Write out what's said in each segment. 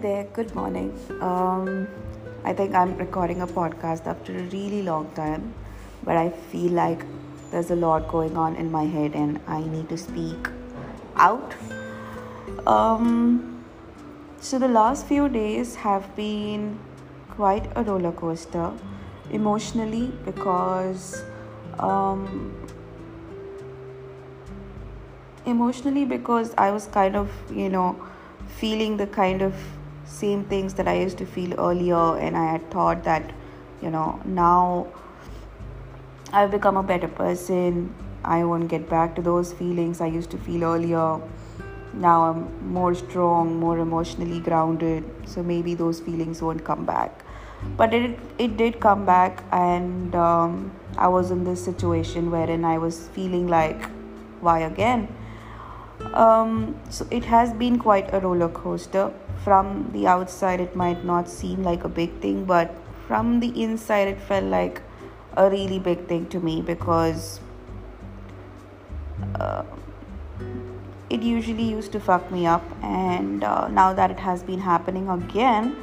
there, good morning. Um, I think I'm recording a podcast after a really long time, but I feel like there's a lot going on in my head and I need to speak out. Um, so, the last few days have been quite a roller coaster emotionally because um, emotionally because I was kind of, you know, feeling the kind of same things that I used to feel earlier, and I had thought that, you know, now I've become a better person. I won't get back to those feelings I used to feel earlier. Now I'm more strong, more emotionally grounded, so maybe those feelings won't come back. But it it did come back, and um, I was in this situation wherein I was feeling like, why again? Um, so it has been quite a roller coaster. From the outside, it might not seem like a big thing, but from the inside, it felt like a really big thing to me because uh, it usually used to fuck me up, and uh, now that it has been happening again,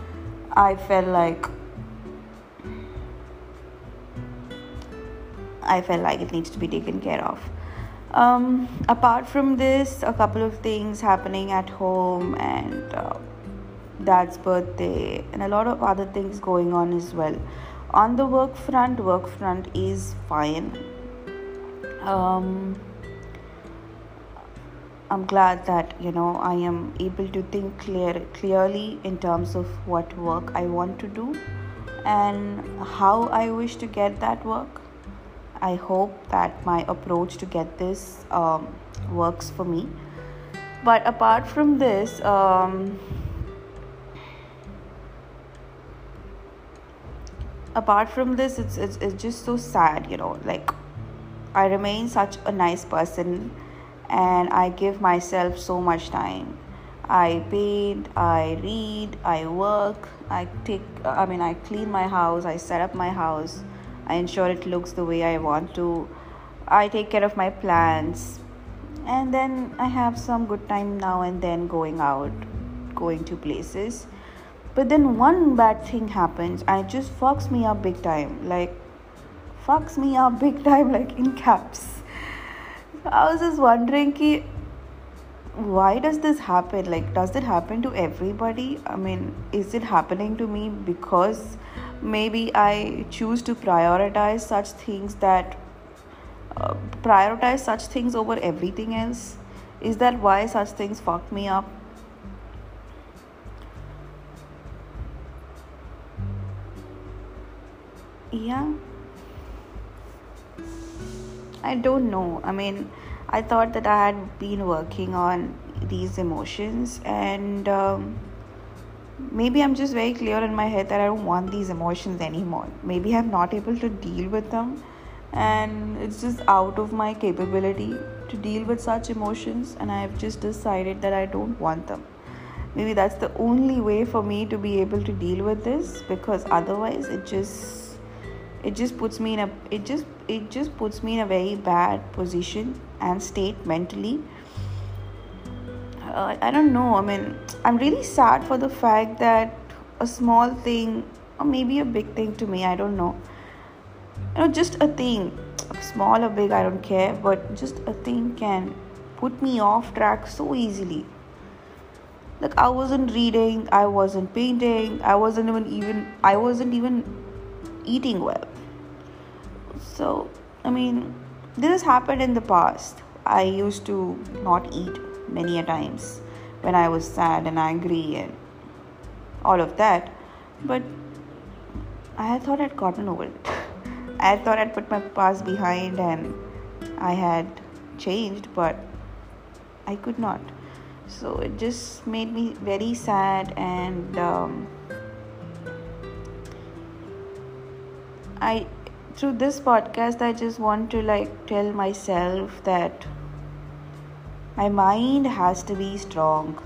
I felt like I felt like it needs to be taken care of. Um, apart from this, a couple of things happening at home and uh, dad's birthday, and a lot of other things going on as well. On the work front, work front is fine. Um, I'm glad that you know I am able to think clear clearly in terms of what work I want to do and how I wish to get that work I hope that my approach to get this um, works for me. But apart from this, um, apart from this, it's, it's it's just so sad, you know. Like I remain such a nice person, and I give myself so much time. I paint, I read, I work, I take. I mean, I clean my house, I set up my house I ensure it looks the way I want to. I take care of my plants. And then I have some good time now and then going out, going to places. But then one bad thing happens and it just fucks me up big time. Like, fucks me up big time, like in caps. I was just wondering, ki, why does this happen? Like, does it happen to everybody? I mean, is it happening to me because maybe I choose to prioritize such things that uh, prioritize such things over everything else? Is that why such things fuck me up? Yeah. I don't know. I mean, I thought that I had been working on these emotions and um, maybe I'm just very clear in my head that I don't want these emotions anymore. Maybe I'm not able to deal with them, and it's just out of my capability to deal with such emotions, and I've just decided that I don't want them. Maybe that's the only way for me to be able to deal with this because otherwise it just it just puts me in a it just it just puts me in a very bad position and state mentally uh, I don't know. I mean, I'm really sad for the fact that a small thing, or maybe a big thing to me, I don't know. You know, just a thing, small or big, I don't care, but just a thing can put me off track so easily. Like I wasn't reading, I wasn't painting, I wasn't even even I wasn't even eating well. So, I mean, this has happened in the past. I used to not eat many a times when I was sad and angry and all of that. But I thought I'd gotten over it. I thought I'd put my past behind and I had changed, but I could not. So it just made me very sad and um, I through this podcast I just want to like tell myself that my mind has to be strong.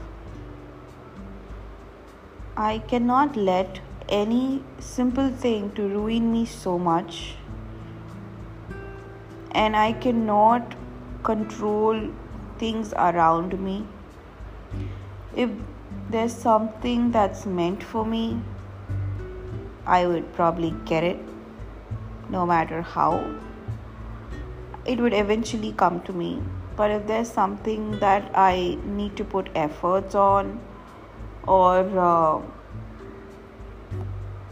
I cannot let any simple thing to ruin me so much and I cannot control things around me. If there's something that's meant for me, I would probably get it no matter how. It would eventually come to me. But if there's something that I need to put efforts on or uh,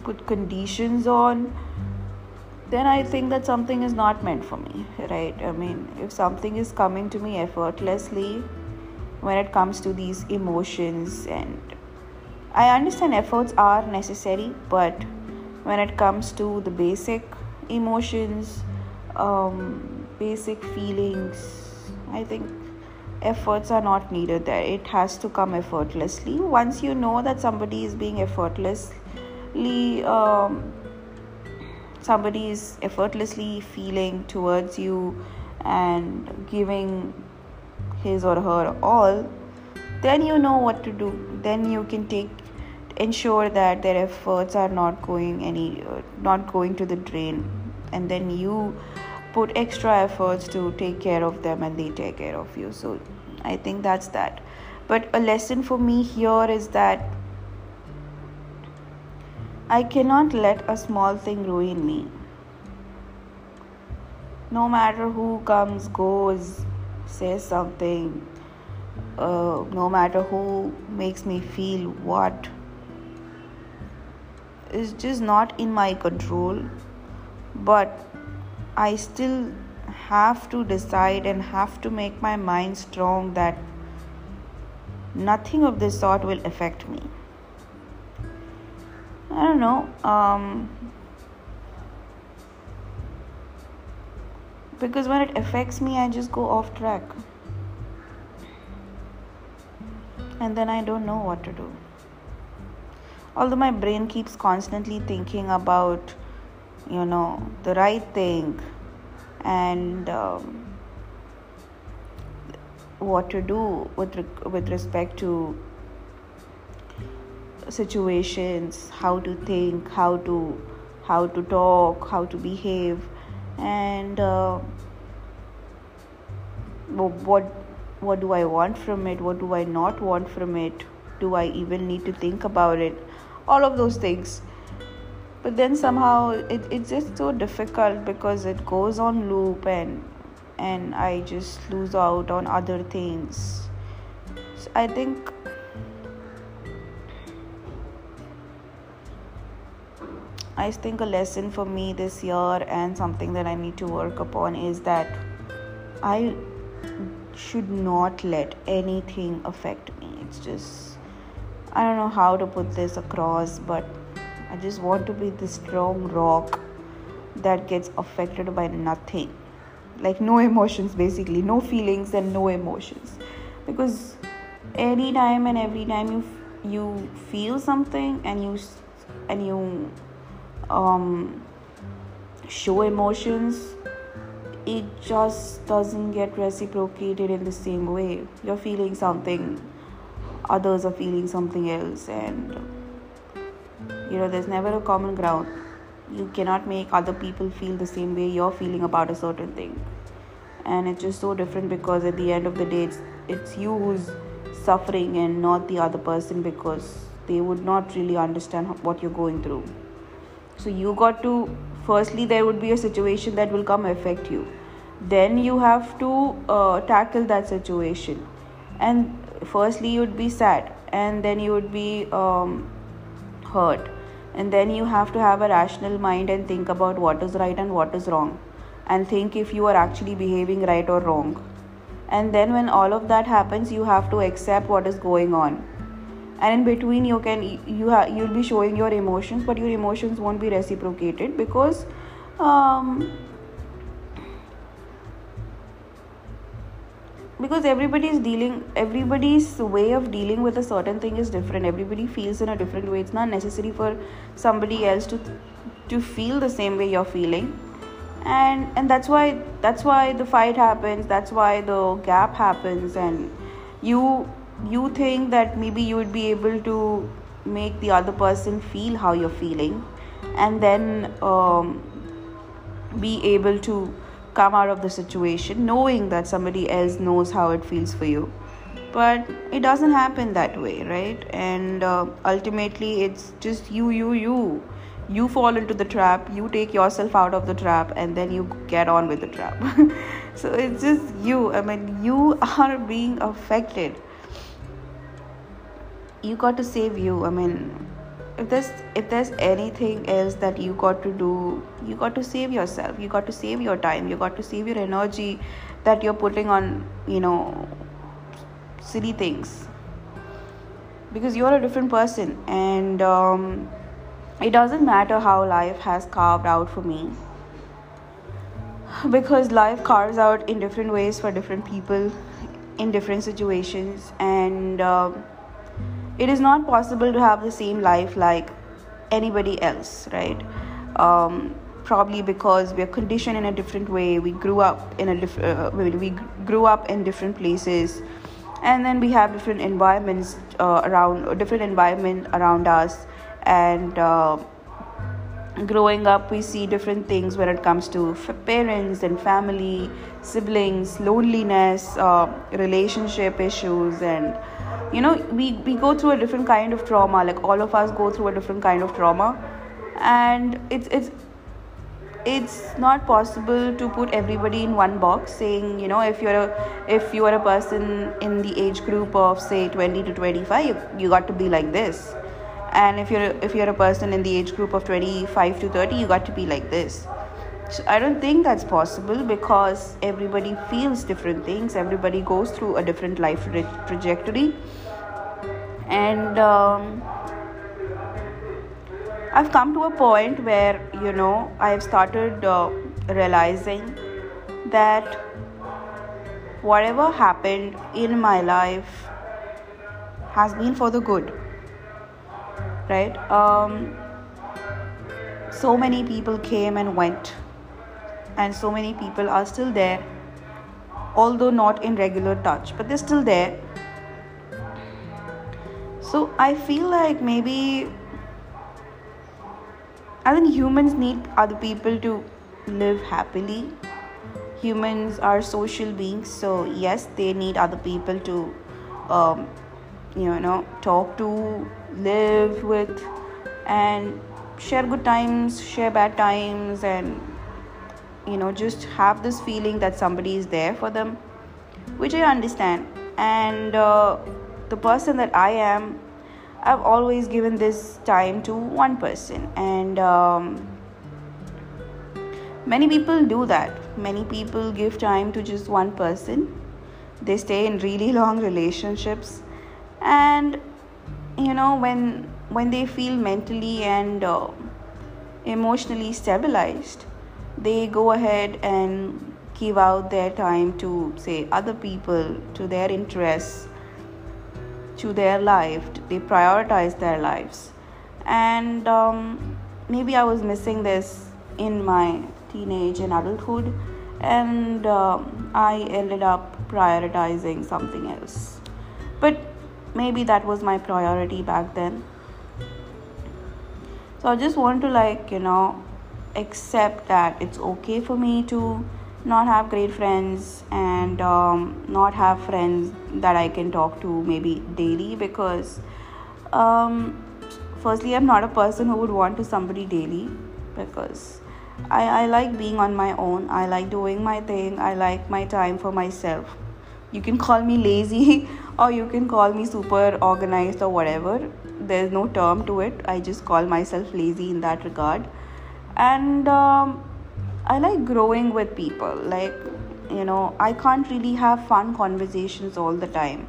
put conditions on, then I think that something is not meant for me, right? I mean, if something is coming to me effortlessly when it comes to these emotions, and I understand efforts are necessary, but when it comes to the basic emotions, um, basic feelings, I think efforts are not needed there. It has to come effortlessly. Once you know that somebody is being effortlessly um, somebody is effortlessly feeling towards you and giving his or her all then you know what to do then you can take ensure that their efforts are not going any uh, not going to the drain. And then you put extra efforts to take care of them and they take care of you. So i think that's that. But a lesson for me here is that I cannot let a small thing ruin me. No matter who comes, goes, says something, uh, no matter who makes me feel what, is just not in my control. But I still have to decide and have to make my mind strong that nothing of this sort will affect me. I don't know. Um, because when it affects me, I just go off track. And then I don't know what to do. Although my brain keeps constantly thinking about, you know, the right thing and um, what to do with, with respect to situations how to think how to how to talk how to behave and uh, what what do i want from it? What do i not want from it? Do i even need to think about it all of those things but then somehow it, it's just so difficult because it goes on loop and and i just lose out on other things so i think I think a lesson for me this year and something that I need to work upon is that I should not let anything affect me. It's just, I don't know how to put this across, but I just want to be this strong rock that gets affected by nothing. Like, no emotions, basically, no feelings and no emotions. Because anytime and every time you you feel something and you and you um, show emotions it just doesn't get reciprocated in the same way you're feeling something others are feeling something else and you know there's never a common ground. You cannot make other people feel the same way you're feeling about a certain thing. And it's just so different because at the end of the day it's, it's you who's suffering and not the other person because they would not really understand what you're going through. So you got to firstly there would be a situation that will come affect you. Then you have to uh, tackle that situation. And firstly you would be sad and then you would be um, hurt. And then you have to have a rational mind and think about what is right and what is wrong and think if you are actually behaving right or wrong. And then when all of that happens you have to accept what is going on. And in between you can you ha- you'll be showing your emotions but your emotions won't be reciprocated because um, because everybody is dealing everybody's way of dealing with a certain thing is different. Everybody feels in a different way. It's not necessary for somebody else to to feel the same way you're feeling. And and that's why that's why the fight happens. That's why the gap happens. And you you think that maybe you would be able to make the other person feel how you're feeling and then um, be able to come out of the situation knowing that somebody else knows how it feels for you. But it doesn't happen that way right? And uh, ultimately it's just you you you. You fall into the trap you take yourself out of the trap and then you get on with the trap. So it's just you. I mean you are being affected. You got to save you. I mean if there's if there's anything else that you got to do you got to save yourself. You got to save your time. You got to save your energy that you're putting on you know silly things. Because you're a different person and um, it doesn't matter how life has carved out for me. Because life carves out in different ways for different people in different situations and uh, it is not possible to have the same life like anybody else right? Um, probably because we are conditioned in a different way. We grew up in a different uh, we grew up in different places. And then we have different environments uh, around different environment around us. And uh, growing up we see different things when it comes to parents and family siblings loneliness uh, relationship issues and you know we, we go through a different kind of trauma like all of us go through a different kind of trauma. And it's it's it's not possible to put everybody in one box saying you know if you're a if you are a person in the age group of say 20 to 25 you, you got to be like this. And if you're if you're a person in the age group of 25 to 30 you got to be like this so i don't think that's possible because everybody feels different things everybody goes through a different life tra- trajectory and um, I've come to a point where, you know, I've started uh, realizing that whatever happened in my life has been for the good. Right? Um, so many people came and went, and so many people are still there, although not in regular touch, but they're still there. So I feel like maybe I think humans need other people to live happily. Humans are social beings, so yes, they need other people to, um, you know, talk to, live with, and share good times, share bad times, and you know, just have this feeling that somebody is there for them, which I understand. And uh, the person that I am I've always given this time to one person, and um, many people do that. Many people give time to just one person. They stay in really long relationships, and you know when when they feel mentally and uh, emotionally stabilized, they go ahead and give out their time to say other people, to their interests to their life they prioritize their lives. And um, maybe i was missing this in my teenage and adulthood and um, i ended up prioritizing something else. But maybe that was my priority back then. So i just want to like you know accept that it's okay for me to not have great friends and um, not have friends that I can talk to maybe daily because um, firstly I'm not a person who would want to somebody daily because I, I like being on my own. I like doing my thing. I like my time for myself. You can call me lazy or you can call me super organized or whatever. There's no term to it. I just call myself lazy in that regard and um, I like growing with people. Like, you know, I can't really have fun conversations all the time.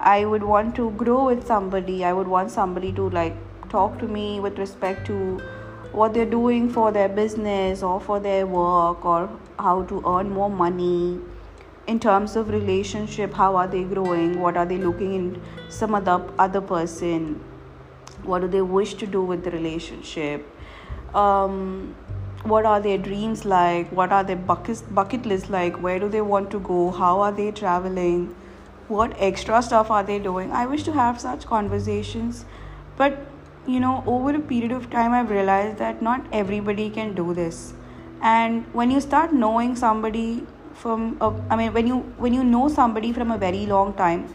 I would want to grow with somebody. I would want somebody to like talk to me with respect to what they're doing for their business or for their work or how to earn more money in terms of relationship how are they growing what are they looking in some other other person what do they wish to do with the relationship um, what are their dreams like? What are their bucket bucket list like? Where do they want to go? How are they traveling? What extra stuff are they doing? I wish to have such conversations. But you know over a period of time i've realized that not everybody can do this. And when you start knowing somebody from a, I mean when you when you know somebody from a very long time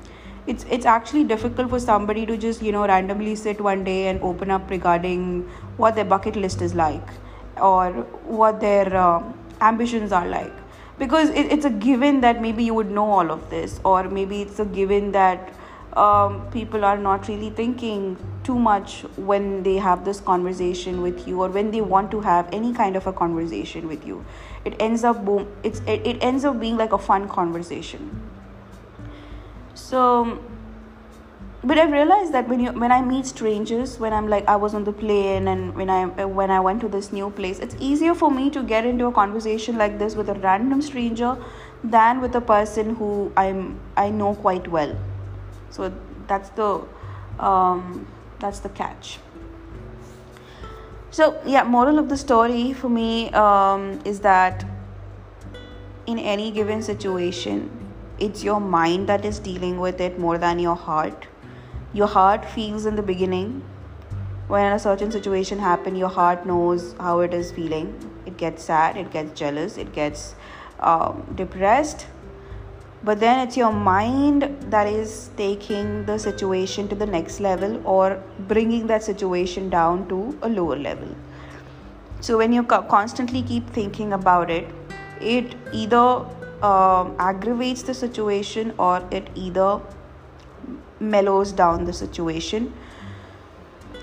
it's it's actually difficult for somebody to just you know randomly sit one day and open up regarding what their bucket list is like or what their uh, ambitions are like. Because it, it's a given that maybe you would know all of this or maybe it's a given that um, people are not really thinking too much when they have this conversation with you or when they want to have any kind of a conversation with you. It ends up boom it's it, it ends up being like a fun conversation so but i've realized that when you when i meet strangers when i'm like i was on the plane and when i when i went to this new place it's easier for me to get into a conversation like this with a random stranger than with a person who i'm i know quite well. So that's the um, that's the catch. So yeah moral of the story for me um, is that in any given situation it's your mind that is dealing with it more than your heart. Your heart feels in the beginning. When a certain situation happen your heart knows how it is feeling. It gets sad it gets jealous it gets um, depressed. But then it's your mind that is taking the situation to the next level or bringing that situation down to a lower level. So when you constantly keep thinking about it it either um, aggravates the situation or it either mellows down the situation.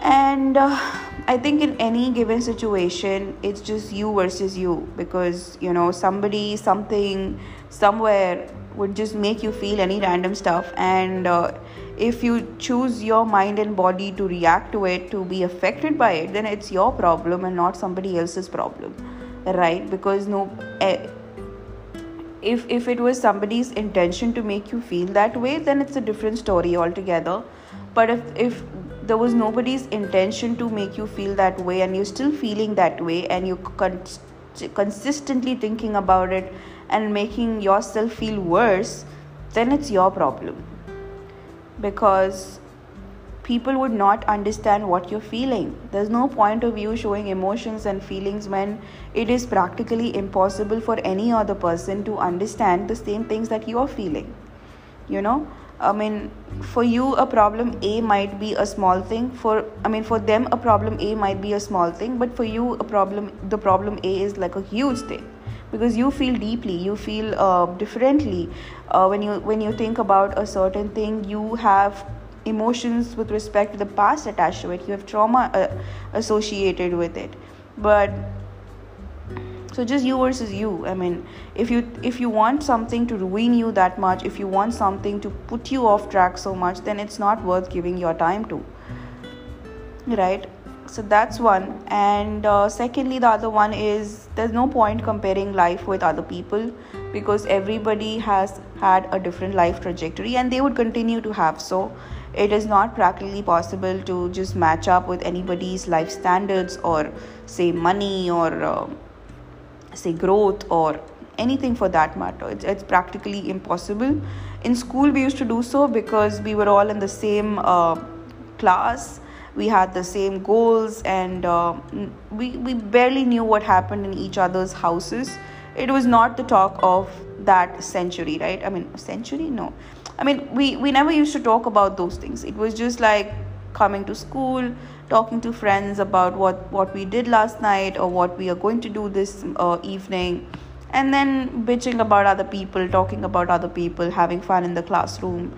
And uh, i think in any given situation it's just you versus you because you know somebody something somewhere would just make you feel any random stuff. And uh, if you choose your mind and body to react to it to be affected by it then it's your problem and not somebody else's problem right? Because no eh, if if it was somebody's intention to make you feel that way then it's a different story altogether but if if there was nobody's intention to make you feel that way and you're still feeling that way and you con- consistently thinking about it and making yourself feel worse, then it's your problem. Because people would not understand what you're feeling. There's no point of you showing emotions and feelings when it is practically impossible for any other person to understand the same things that you're feeling. You know? I mean, for you, a problem A might be a small thing. For I mean, for them, a problem A might be a small thing, but for you, a problem the problem A is like a huge thing because you feel deeply you feel uh, differently uh, when you when you think about a certain thing you have emotions with respect to the past attached to it. You have trauma uh, associated with it. But so just you versus you. I mean if you if you want something to ruin you that much if you want something to put you off track so much then it's not worth giving your time to. Right? So that's one. And uh, secondly the other one is there's no point comparing life with other people because everybody has had a different life trajectory and they would continue to have so it is not practically possible to just match up with anybody's life standards or say money or uh, say growth or anything for that matter. It's, it's practically impossible. In school we used to do so because we were all in the same uh, class. We had the same goals and uh, we, we barely knew what happened in each other's houses. It was not the talk of that century right? I mean century? No i mean we we never used to talk about those things. It was just like coming to school talking to friends about what what we did last night or what we are going to do this uh, evening. And then bitching about other people talking about other people having fun in the classroom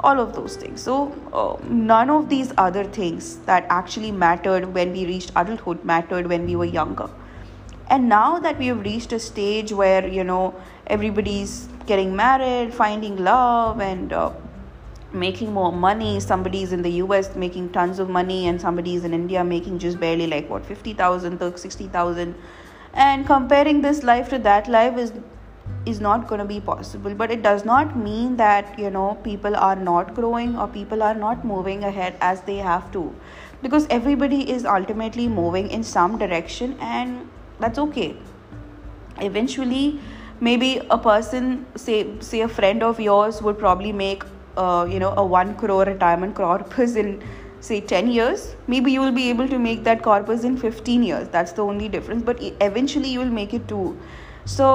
all of those things. So uh, none of these other things that actually mattered when we reached adulthood mattered when we were younger. And now that we have reached a stage where you know everybody's getting married finding love and uh, making more money. Somebody's in the US making tons of money and somebody's in India making just barely like what 50,000 60,000 and comparing this life to that life is is not going to be possible. But it does not mean that you know people are not growing or people are not moving ahead as they have to. Because everybody is ultimately moving in some direction and that's okay. Eventually maybe a person say say a friend of yours would probably make uh, you know a 1 crore retirement corpus in say 10 years. Maybe you will be able to make that corpus in 15 years. That's the only difference. But eventually you will make it too. So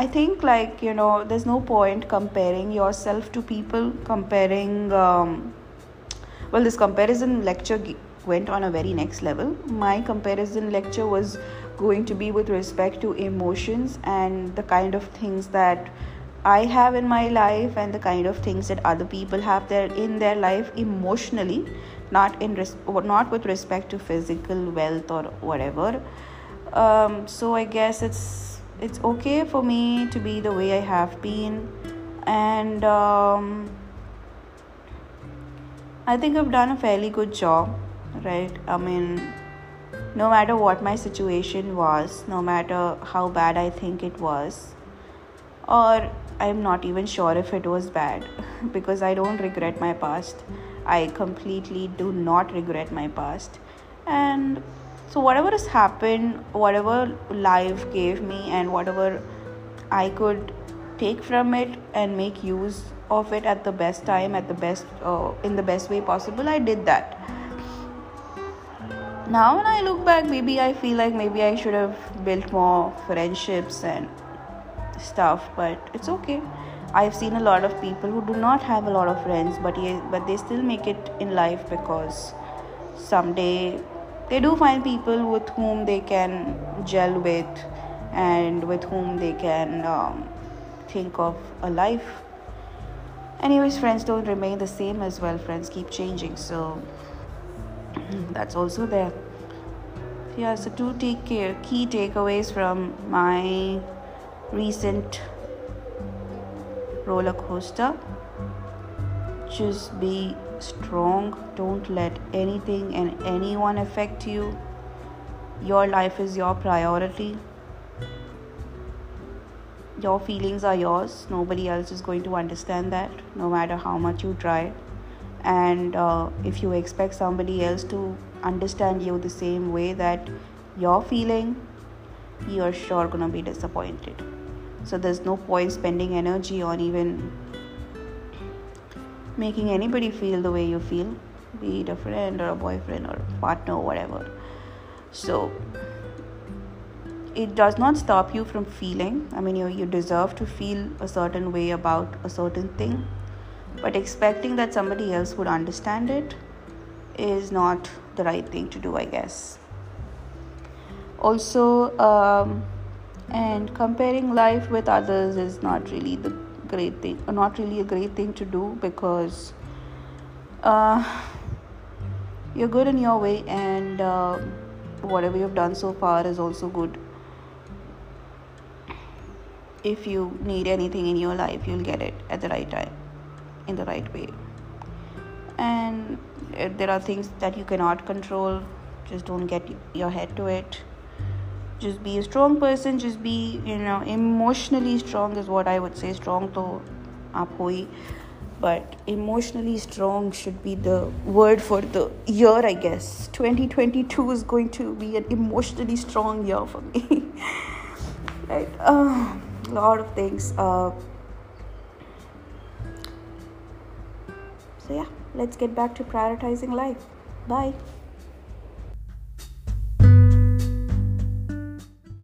i think like you know there's no point comparing yourself to people comparing um, well this comparison lecture went on a very next level. My comparison lecture was going to be with respect to emotions and the kind of things that I have in my life and the kind of things that other people have there in their life emotionally, not in res- not with respect to physical wealth or whatever. Um, so I guess it's it's okay for me to be the way I have been, and um, I think I've done a fairly good job, right? I mean, no matter what my situation was, no matter how bad I think it was, or I'm not even sure if it was bad because I don't regret my past. I completely do not regret my past. And so, whatever has happened, whatever life gave me, and whatever I could take from it and make use of it at the best time, at the best, uh, in the best way possible, I did that. Now, when I look back, maybe I feel like maybe I should have built more friendships and stuff but it's okay. I've seen a lot of people who do not have a lot of friends but but they still make it in life because someday they do find people with whom they can gel with and with whom they can um, think of a life. Anyways friends don't remain the same as well. Friends keep changing so that's also there yeah so two take care key takeaways from my recent roller coaster. Just be strong. Don't let anything and anyone affect you. Your life is your priority. Your feelings are yours. Nobody else is going to understand that, no matter how much you try. And uh, if you expect somebody else to understand you the same way that you're feeling, you're sure gonna be disappointed. So there's no point spending energy on even making anybody feel the way you feel be it a friend or a boyfriend or a partner or whatever. So it does not stop you from feeling. I mean you, you deserve to feel a certain way about a certain thing but expecting that somebody else would understand it is not the right thing to do i guess. Also um, and comparing life with others is not really the great thing not really a great thing to do because uh, you're good in your way and uh, whatever you've done so far is also good. If you need anything in your life you'll get it at the right time in the right way. And there are things that you cannot control just don't get your head to it. Just be a strong person just be you know emotionally strong is what i would say. Strong to aap hoi but emotionally strong should be the word for the year i guess. 2022 is going to be an emotionally strong year for me. Right a uh, lot of things. Uh, let's get back to prioritizing life. Bye